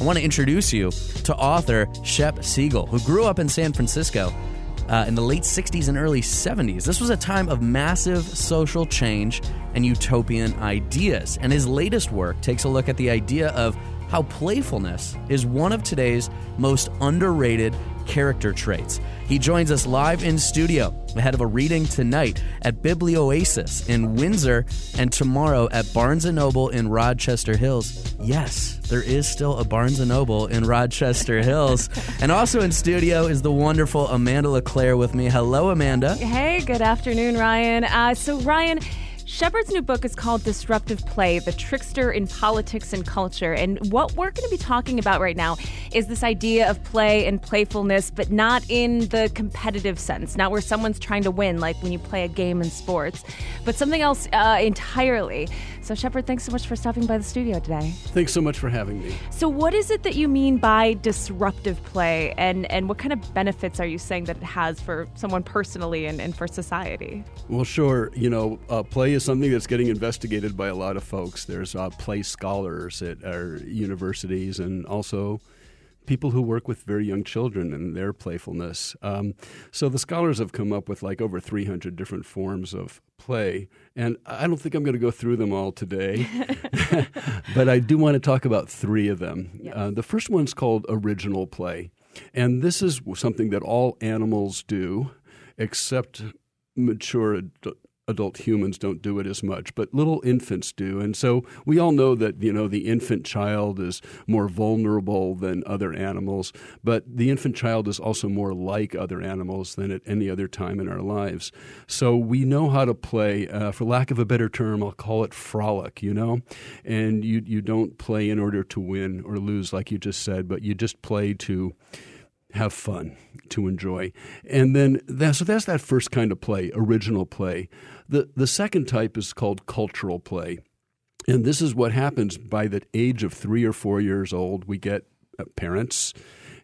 I want to introduce you to author Shep Siegel, who grew up in San Francisco uh, in the late 60s and early 70s. This was a time of massive social change and utopian ideas. And his latest work takes a look at the idea of how playfulness is one of today's most underrated character traits. He joins us live in studio ahead of a reading tonight at Biblioasis in Windsor and tomorrow at Barnes & Noble in Rochester Hills. Yes, there is still a Barnes & Noble in Rochester Hills. and also in studio is the wonderful Amanda LeClaire with me. Hello, Amanda. Hey, good afternoon, Ryan. Uh, so, Ryan, Shepherd's new book is called Disruptive Play The Trickster in Politics and Culture. And what we're going to be talking about right now is this idea of play and playfulness, but not in the competitive sense, not where someone's trying to win, like when you play a game in sports, but something else uh, entirely. So, Shepherd, thanks so much for stopping by the studio today. Thanks so much for having me. So, what is it that you mean by disruptive play, and, and what kind of benefits are you saying that it has for someone personally and, and for society? Well, sure. You know, uh, play is something that's getting investigated by a lot of folks. There's uh, play scholars at our universities and also people who work with very young children and their playfulness. Um, so the scholars have come up with like over 300 different forms of play. And I don't think I'm going to go through them all today, but I do want to talk about three of them. Yes. Uh, the first one's called original play. And this is something that all animals do, except mature adult humans don't do it as much, but little infants do. And so we all know that, you know, the infant child is more vulnerable than other animals, but the infant child is also more like other animals than at any other time in our lives. So we know how to play, uh, for lack of a better term, I'll call it frolic, you know? And you, you don't play in order to win or lose, like you just said, but you just play to have fun, to enjoy. And then that, so that's that first kind of play, original play. The the second type is called cultural play. And this is what happens by the age of 3 or 4 years old, we get uh, parents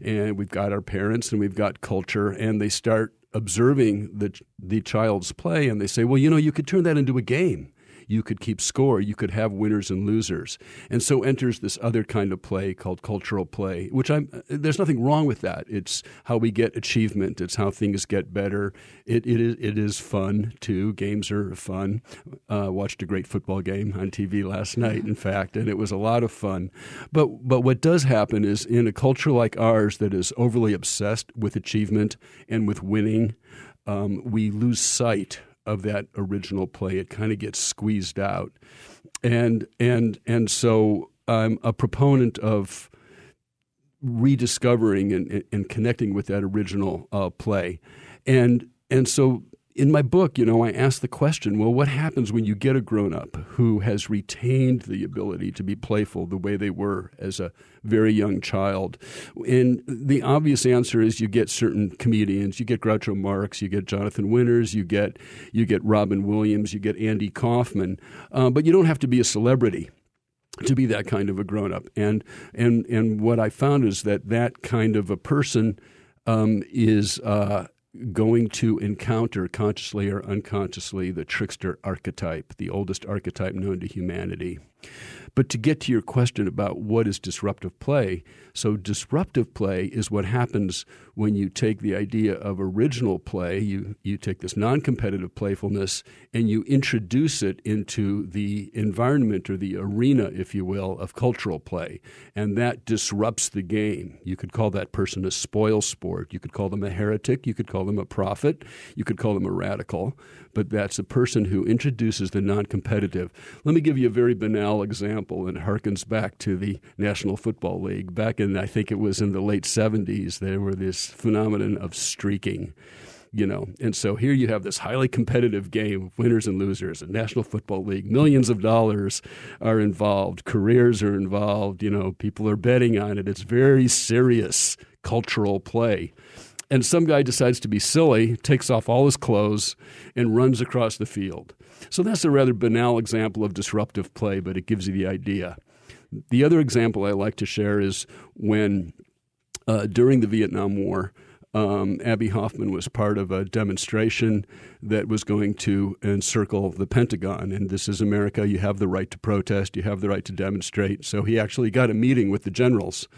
and we've got our parents and we've got culture and they start observing the the child's play and they say, "Well, you know, you could turn that into a game." You could keep score, you could have winners and losers. And so enters this other kind of play called cultural play, which I'm, there's nothing wrong with that. It's how we get achievement, it's how things get better. It, it, is, it is fun too. Games are fun. Uh, watched a great football game on TV last night, in fact, and it was a lot of fun. But, but what does happen is in a culture like ours that is overly obsessed with achievement and with winning, um, we lose sight of that original play. It kind of gets squeezed out, and and and so I'm a proponent of rediscovering and, and connecting with that original uh, play, and and so in my book, you know, I ask the question well, what happens when you get a grown up who has retained the ability to be playful the way they were as a very young child? And the obvious answer is you get certain comedians. You get Groucho Marx, you get Jonathan Winters, you get, you get Robin Williams, you get Andy Kaufman, uh, but you don't have to be a celebrity to be that kind of a grown up. And, and, and what I found is that that kind of a person um, is. Uh, going to encounter consciously or unconsciously the trickster archetype, the oldest archetype known to humanity. But to get to your question about what is disruptive play, so disruptive play is what happens when you take the idea of original play, you, you take this non competitive playfulness, and you introduce it into the environment or the arena, if you will, of cultural play. And that disrupts the game. You could call that person a spoil sport. You could call them a heretic. You could call them a prophet. You could call them a radical. But that's a person who introduces the non competitive. Let me give you a very banal example, and harkens back to the National Football League. Back in, I think it was in the late 70s, there were this phenomenon of streaking you know. And so here you have this highly competitive game of winners and losers, a National Football League. Millions of dollars are involved, careers are involved, you know, people are betting on it. It's very serious cultural play. And some guy decides to be silly, takes off all his clothes, and runs across the field. So that's a rather banal example of disruptive play, but it gives you the idea. The other example I like to share is when uh, during the Vietnam War, um, Abbie Hoffman was part of a demonstration that was going to encircle the Pentagon. And this is America. You have the right to protest, you have the right to demonstrate. So he actually got a meeting with the generals.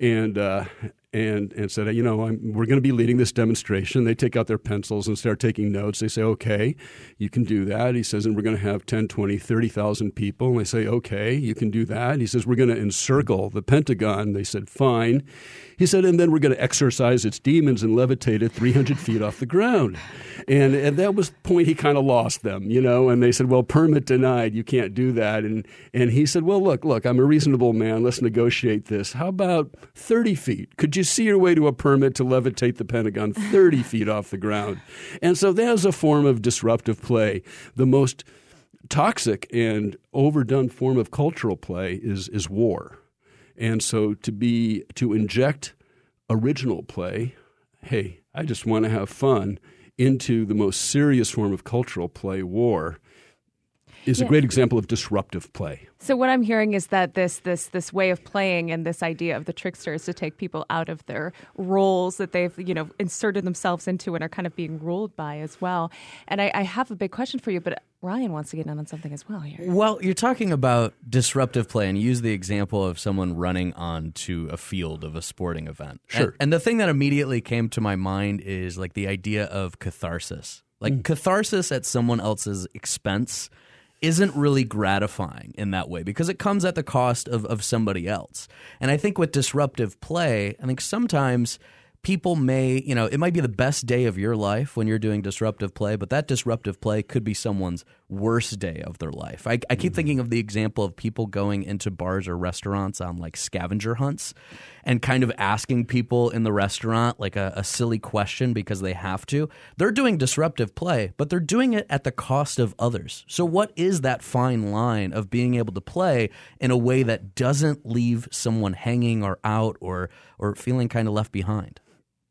And uh, and and said, you know, I'm, we're going to be leading this demonstration. They take out their pencils and start taking notes. They say, okay, you can do that. He says, and we're going to have 10, 20, 30,000 people. And they say, okay, you can do that. He says, we're going to encircle the Pentagon. They said, fine. He said, and then we're going to exorcise its demons and levitate it 300 feet off the ground. And at that was the point he kind of lost them, you know, and they said, well, permit denied. You can't do that. And, and he said, well, look, look, I'm a reasonable man. Let's negotiate this. How about 30 feet? Could you see your way to a permit to levitate the Pentagon 30 feet off the ground? And so that was a form of disruptive play. The most toxic and overdone form of cultural play is, is war. And so to be to inject original play, hey, I just want to have fun into the most serious form of cultural play, war, is yeah. a great example of disruptive play. So what I'm hearing is that this this this way of playing and this idea of the trickster is to take people out of their roles that they've you know inserted themselves into and are kind of being ruled by as well. And I, I have a big question for you, but Ryan wants to get in on something as well here. Well, you're talking about disruptive play, and you use the example of someone running onto a field of a sporting event. Sure. And, and the thing that immediately came to my mind is like the idea of catharsis, like mm. catharsis at someone else's expense isn't really gratifying in that way because it comes at the cost of, of somebody else. And I think with disruptive play, I think sometimes people may, you know, it might be the best day of your life when you're doing disruptive play, but that disruptive play could be someone's worst day of their life. I, I keep mm-hmm. thinking of the example of people going into bars or restaurants on like scavenger hunts and kind of asking people in the restaurant like a, a silly question because they have to. They're doing disruptive play, but they're doing it at the cost of others. So, what is that fine line of being able to play in a way that doesn't leave someone hanging or out or, or feeling kind of left behind?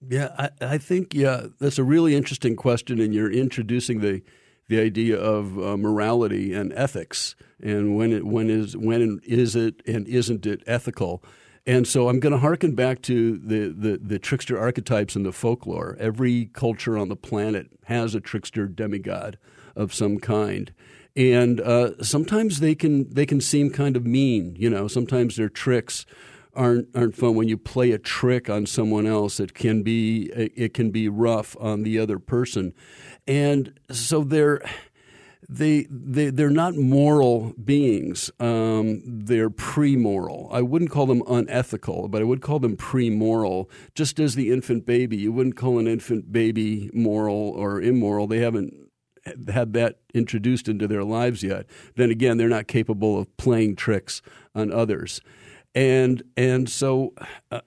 Yeah, I, I think yeah, that's a really interesting question, and you're introducing the the idea of uh, morality and ethics, and when it when is when is it and isn't it ethical? And so I'm going to harken back to the, the, the trickster archetypes in the folklore. Every culture on the planet has a trickster demigod of some kind and uh, sometimes they can they can seem kind of mean. You know, sometimes their tricks aren't aren't fun. When you play a trick on someone else, it can be it can be rough on the other person, and so they're. They, they, they're not moral beings. Um, they're pre moral. I wouldn't call them unethical, but I would call them pre moral. Just as the infant baby, you wouldn't call an infant baby moral or immoral. They haven't had that introduced into their lives yet. Then again, they're not capable of playing tricks on others and and so uh,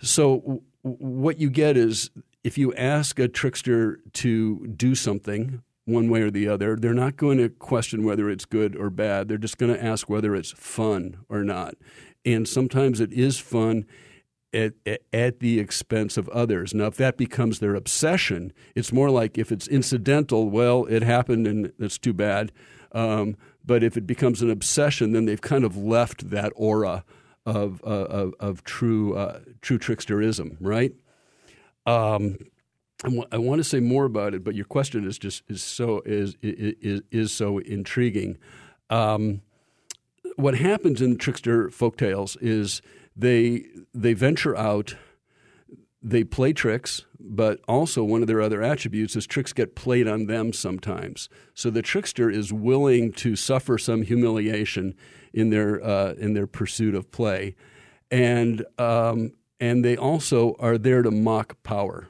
so what you get is if you ask a trickster to do something one way or the other, they're not going to question whether it's good or bad. They're just going to ask whether it's fun or not. And sometimes it is fun at, at the expense of others. Now, if that becomes their obsession, it's more like if it's incidental, well, it happened and it's too bad. Um, but if it becomes an obsession, then they've kind of left that aura of, uh, of, of, true, uh, true tricksterism, right? Um, I want to say more about it, but your question is just is so is is is so intriguing. Um, what happens in trickster folktales is they they venture out, they play tricks, but also one of their other attributes is tricks get played on them sometimes. So the trickster is willing to suffer some humiliation in their uh, in their pursuit of play, and um, and they also are there to mock power.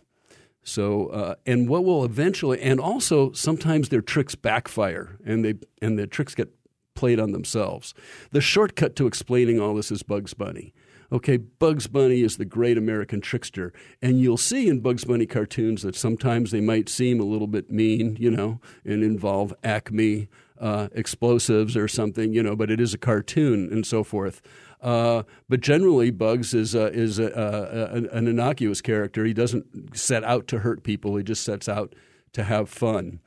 So uh, and what will eventually and also sometimes their tricks backfire and they and the tricks get played on themselves. The shortcut to explaining all this is Bugs Bunny. Okay, Bugs Bunny is the great American trickster. And you'll see in Bugs Bunny cartoons that sometimes they might seem a little bit mean, you know, and involve Acme uh, explosives or something, you know, but it is a cartoon and so forth. Uh, but generally, Bugs is uh, is a, a, an innocuous character. He doesn't set out to hurt people. He just sets out to have fun.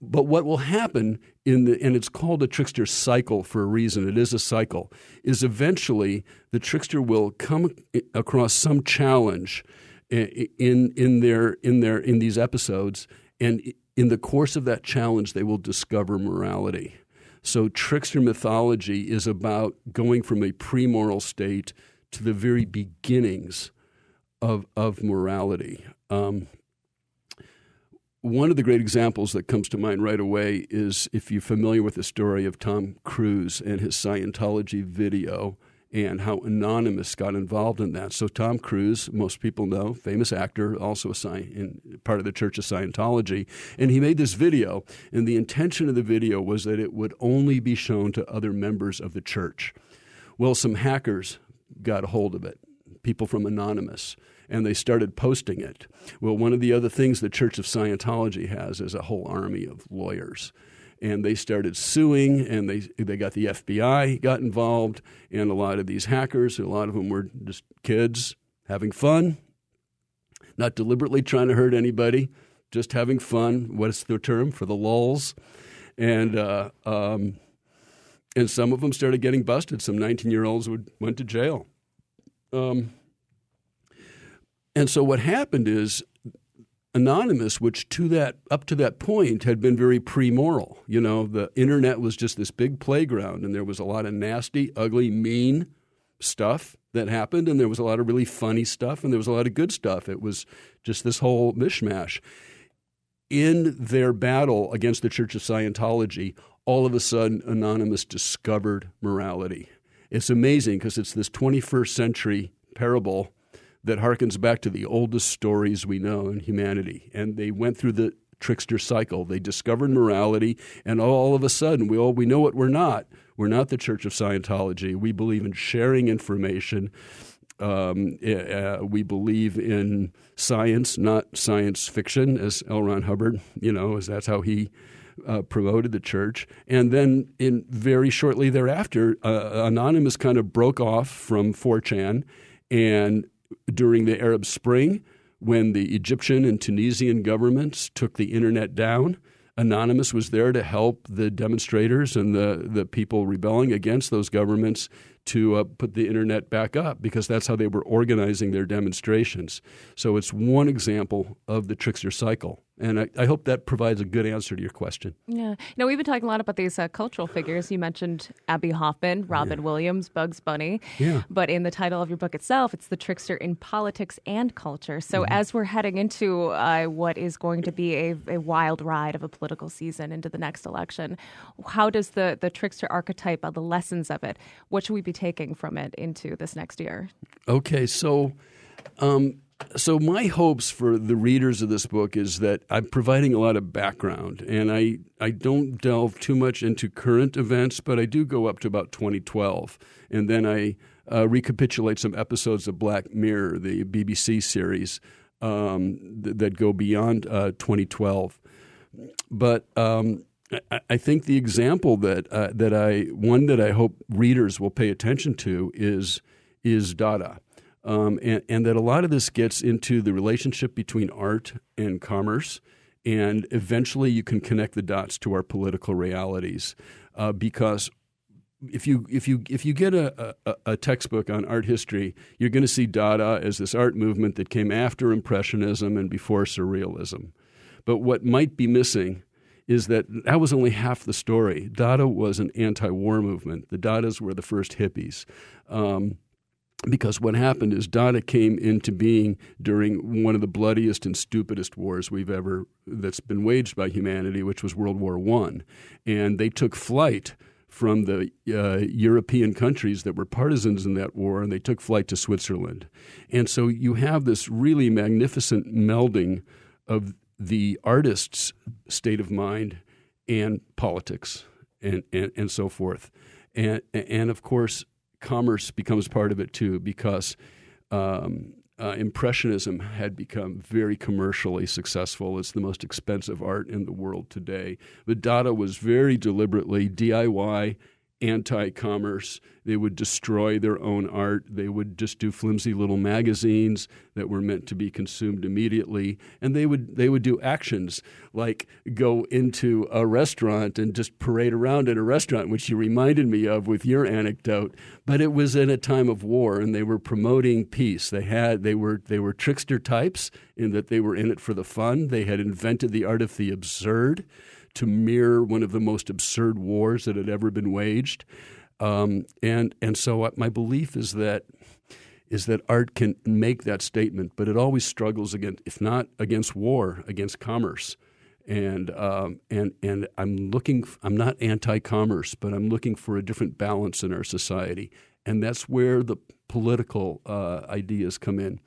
But what will happen in the and it's called a trickster cycle for a reason. It is a cycle. Is eventually the trickster will come across some challenge in in their in their in these episodes, and in the course of that challenge, they will discover morality. So, trickster mythology is about going from a pre-moral state to the very beginnings of of morality. Um, one of the great examples that comes to mind right away is if you're familiar with the story of Tom Cruise and his Scientology video and how Anonymous got involved in that. So Tom Cruise, most people know, famous actor, also a sci- part of the Church of Scientology, and he made this video, and the intention of the video was that it would only be shown to other members of the church. Well, some hackers got a hold of it, people from Anonymous, and they started posting it. Well, one of the other things the Church of Scientology has is a whole army of lawyers and they started suing and they they got the FBI got involved and a lot of these hackers a lot of them were just kids having fun not deliberately trying to hurt anybody just having fun what's the term for the lulz and uh, um, and some of them started getting busted. Some 19 year olds would, went to jail. Um, and so what happened is Anonymous, which to that up to that point had been very pre-moral. You know, the internet was just this big playground, and there was a lot of nasty, ugly, mean stuff that happened, and there was a lot of really funny stuff, and there was a lot of good stuff. It was just this whole mishmash. In their battle against the Church of Scientology, all of a sudden, Anonymous discovered morality. It's amazing because it's this 21st century parable that harkens back to the oldest stories we know in humanity. And they went through the trickster cycle. They discovered morality, and all of a sudden, we all we know what we're not. We're not the Church of Scientology. We believe in sharing information. Um, uh, we believe in science, not science fiction, as L. Ron Hubbard, you know, as that's how he uh, promoted the church. And then, in very shortly thereafter, uh, Anonymous kind of broke off from 4chan and during the Arab Spring when the Egyptian and Tunisian governments took the internet down. Anonymous was there to help the demonstrators and the, the people rebelling against those governments to uh, put the internet back up because that's how they were organizing their demonstrations. So it's one example of the trickster cycle. And I, I, hope that provides a good answer to your question. Yeah. Now, we've been talking a lot about these uh, cultural figures. You mentioned Abbie Hoffman, Robin yeah. Williams, Bugs Bunny. Yeah. But in the title of your book itself, it's The Trickster in Politics and Culture. So, mm-hmm. as we're heading into uh, what is going to be a, a, wild ride of a political season into the next election, how does the, the trickster archetype, uh, the lessons of it, what should we be taking from it into this next year? Okay. So, um, so my hopes for the readers of this book is that I'm providing a lot of background, and I I don't delve too much into current events, but I do go up to about 2012, and then I uh, recapitulate some episodes of Black Mirror, the BBC series um, th- that go beyond uh, 2012. But um, I, think the example that uh, that I one that I hope readers will pay attention to is is Dada um, and, and, that a lot of this gets into the relationship between art and commerce. And eventually, you can connect the dots to our political realities, uh, because if you if you if you get a, a, a textbook on art history, you're going to see Dada as this art movement that came after Impressionism and before Surrealism. But what might be missing is that that was only half the story. Dada was an anti-war movement. The Dadas were the first hippies. Um, because what happened is Dada came into being during one of the bloodiest and stupidest wars we've ever that's been waged by humanity, which was World War One, and they took flight from the uh, European countries that were partisans in that war, and they took flight to Switzerland, and so you have this really magnificent melding of the artist's state of mind and politics and, and, and so forth. And, and of course, commerce becomes part of it too because um, uh, Impressionism had become very commercially successful. It's the most expensive art in the world today. But Dada was very deliberately DIY anti commerce. They would destroy their own art. They would just do flimsy little magazines that were meant to be consumed immediately. And they would, they would do actions like go into a restaurant and just parade around in a restaurant, which you reminded me of with your anecdote. But it was in a time of war and they were promoting peace. They, had, they, were, they were trickster types in that they were in it for the fun. They had invented the art of the absurd to mirror one of the most absurd wars that had ever been waged. Um, and and so my belief is that is that art can make that statement, but it always struggles against, if not against war, against commerce. And um, and and I'm looking. I'm not anti-commerce, but I'm looking for a different balance in our society, and that's where the political uh, ideas come in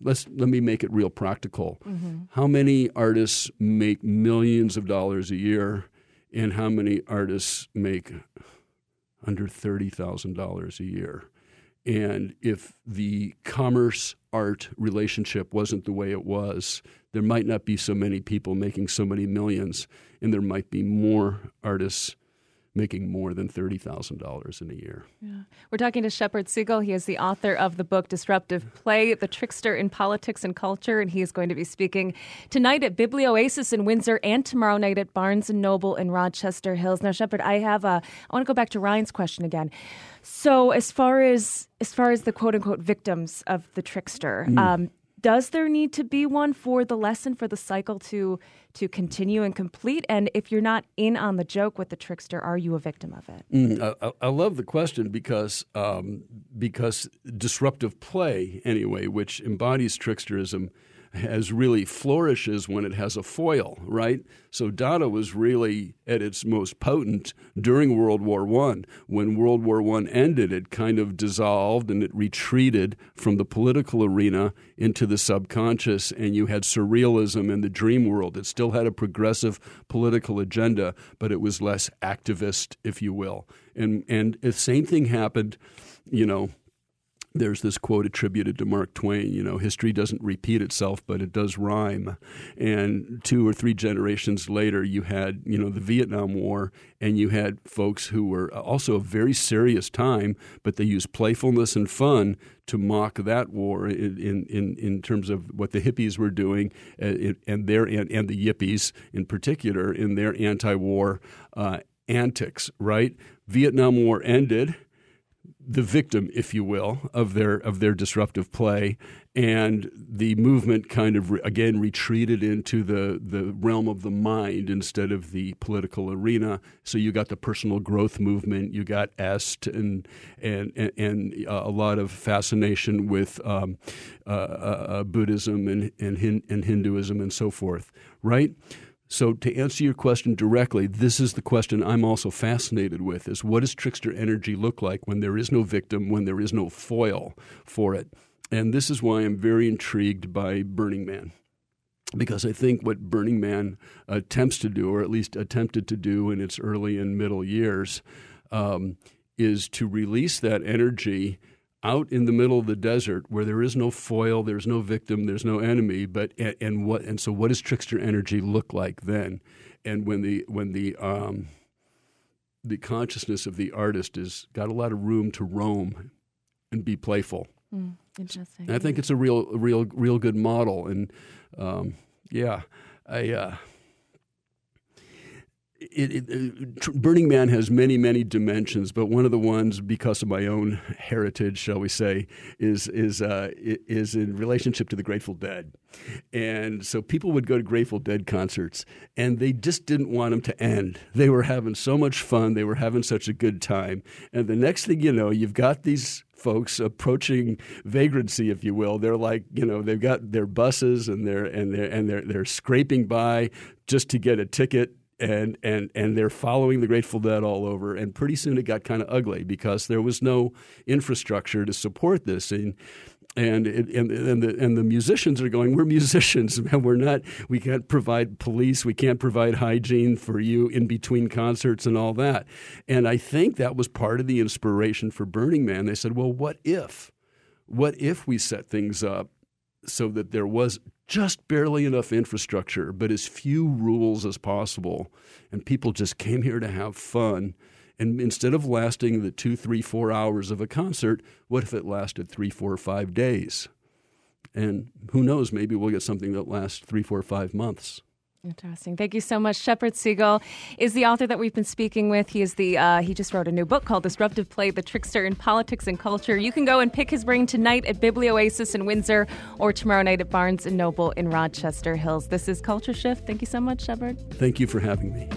let's let me make it real practical. Mm-hmm. How many artists make millions of dollars a year, and how many artists make under thirty thousand dollars a year? And if the commerce art relationship wasn't the way it was, there might not be so many people making so many millions, and there might be more artists making more than $30,000 in a year. Yeah. We're talking to Shepherd Siegel. He is the author of the book Disruptive Play, The Trickster in Politics and Culture, and he is going to be speaking tonight at Biblioasis in Windsor and tomorrow night at Barnes & Noble in Rochester Hills. Now, Shepherd, I have a I want to go back to Ryan's question again. So, as far as as far as the quote unquote victims of the trickster, mm. um, does there need to be one for the lesson for the cycle to to continue and complete? And if you're not in on the joke with the trickster are you a victim of it? Mm, I, I, love the question because um, because disruptive play anyway which embodies tricksterism has really flourishes when it has a foil, right? So Dada was really at its most potent during World War One. When World War One ended, it kind of dissolved and it retreated from the political arena into the subconscious, and you had surrealism and the dream world. It still had a progressive political agenda, but it was less activist, if you will. And and the same thing happened, you know, there's this quote attributed to Mark Twain, you know, history doesn't repeat itself, but it does rhyme. And two or three generations later, you had, you know, the Vietnam War, and you had folks who were also a very serious time, but they used playfulness and fun to mock that war in, in, in terms of what the hippies were doing uh, and their and, and the yippies in particular in their anti-war uh, antics. Right, Vietnam War ended the victim, if you will, of their of their disruptive play, and the movement kind of re, again retreated into the the realm of the mind instead of the political arena. So you got the personal growth movement, you got Est, and and and, and uh, a lot of fascination with um, uh, uh, uh Buddhism and and, and Hinduism and so forth, right? So to answer your question directly, this is the question I'm also fascinated with is what does trickster energy look like when there is no victim, when there is no foil for it? And this is why I'm very intrigued by Burning Man. Because I think what Burning Man attempts to do, or at least attempted to do in its early and middle years, um, is to release that energy out in the middle of the desert where there is no foil, there's no victim, there's no enemy. But and, and what and so what does trickster energy look like then? And when the when the um, the consciousness of the artist is got a lot of room to roam and be playful. Mm, interesting. And I think it's a real, real, real good model. And um, yeah, I. Uh, it, it, uh, Burning Man has many, many dimensions, but one of the ones, because of my own heritage, shall we say, is is uh, is in relationship to the Grateful Dead, and so people would go to Grateful Dead concerts, and they just didn't want them to end. They were having so much fun, they were having such a good time, and the next thing you know, you've got these folks approaching vagrancy, if you will. They're like, you know, they've got their buses and they're and they're and they're they're scraping by just to get a ticket and and and they're following the Grateful Dead all over. And pretty soon it got kind of ugly because there was no infrastructure to support this. And and it, and and the and the musicians are going. We're musicians, and we're not. We can't provide police. We can't provide hygiene for you in between concerts and all that. And I think that was part of the inspiration for Burning Man. They said, well, what if? What if we set things up so that there was just barely enough infrastructure, but as few rules as possible. And people just came here to have fun And instead of lasting the two, three, four hours of a concert, what if it lasted three, four, five days? And who knows, maybe we'll get something that lasts three, four, five months. Interesting. Thank you so much. Shepherd Siegel is the author that we've been speaking with. He is the uh, he just wrote a new book called Disruptive Play: The Trickster in Politics and Culture. You can go and pick his brain tonight at Biblioasis in Windsor or tomorrow night at Barnes and Noble in Rochester Hills. This is Culture Shift. Thank you so much, Shepherd. Thank you for having me.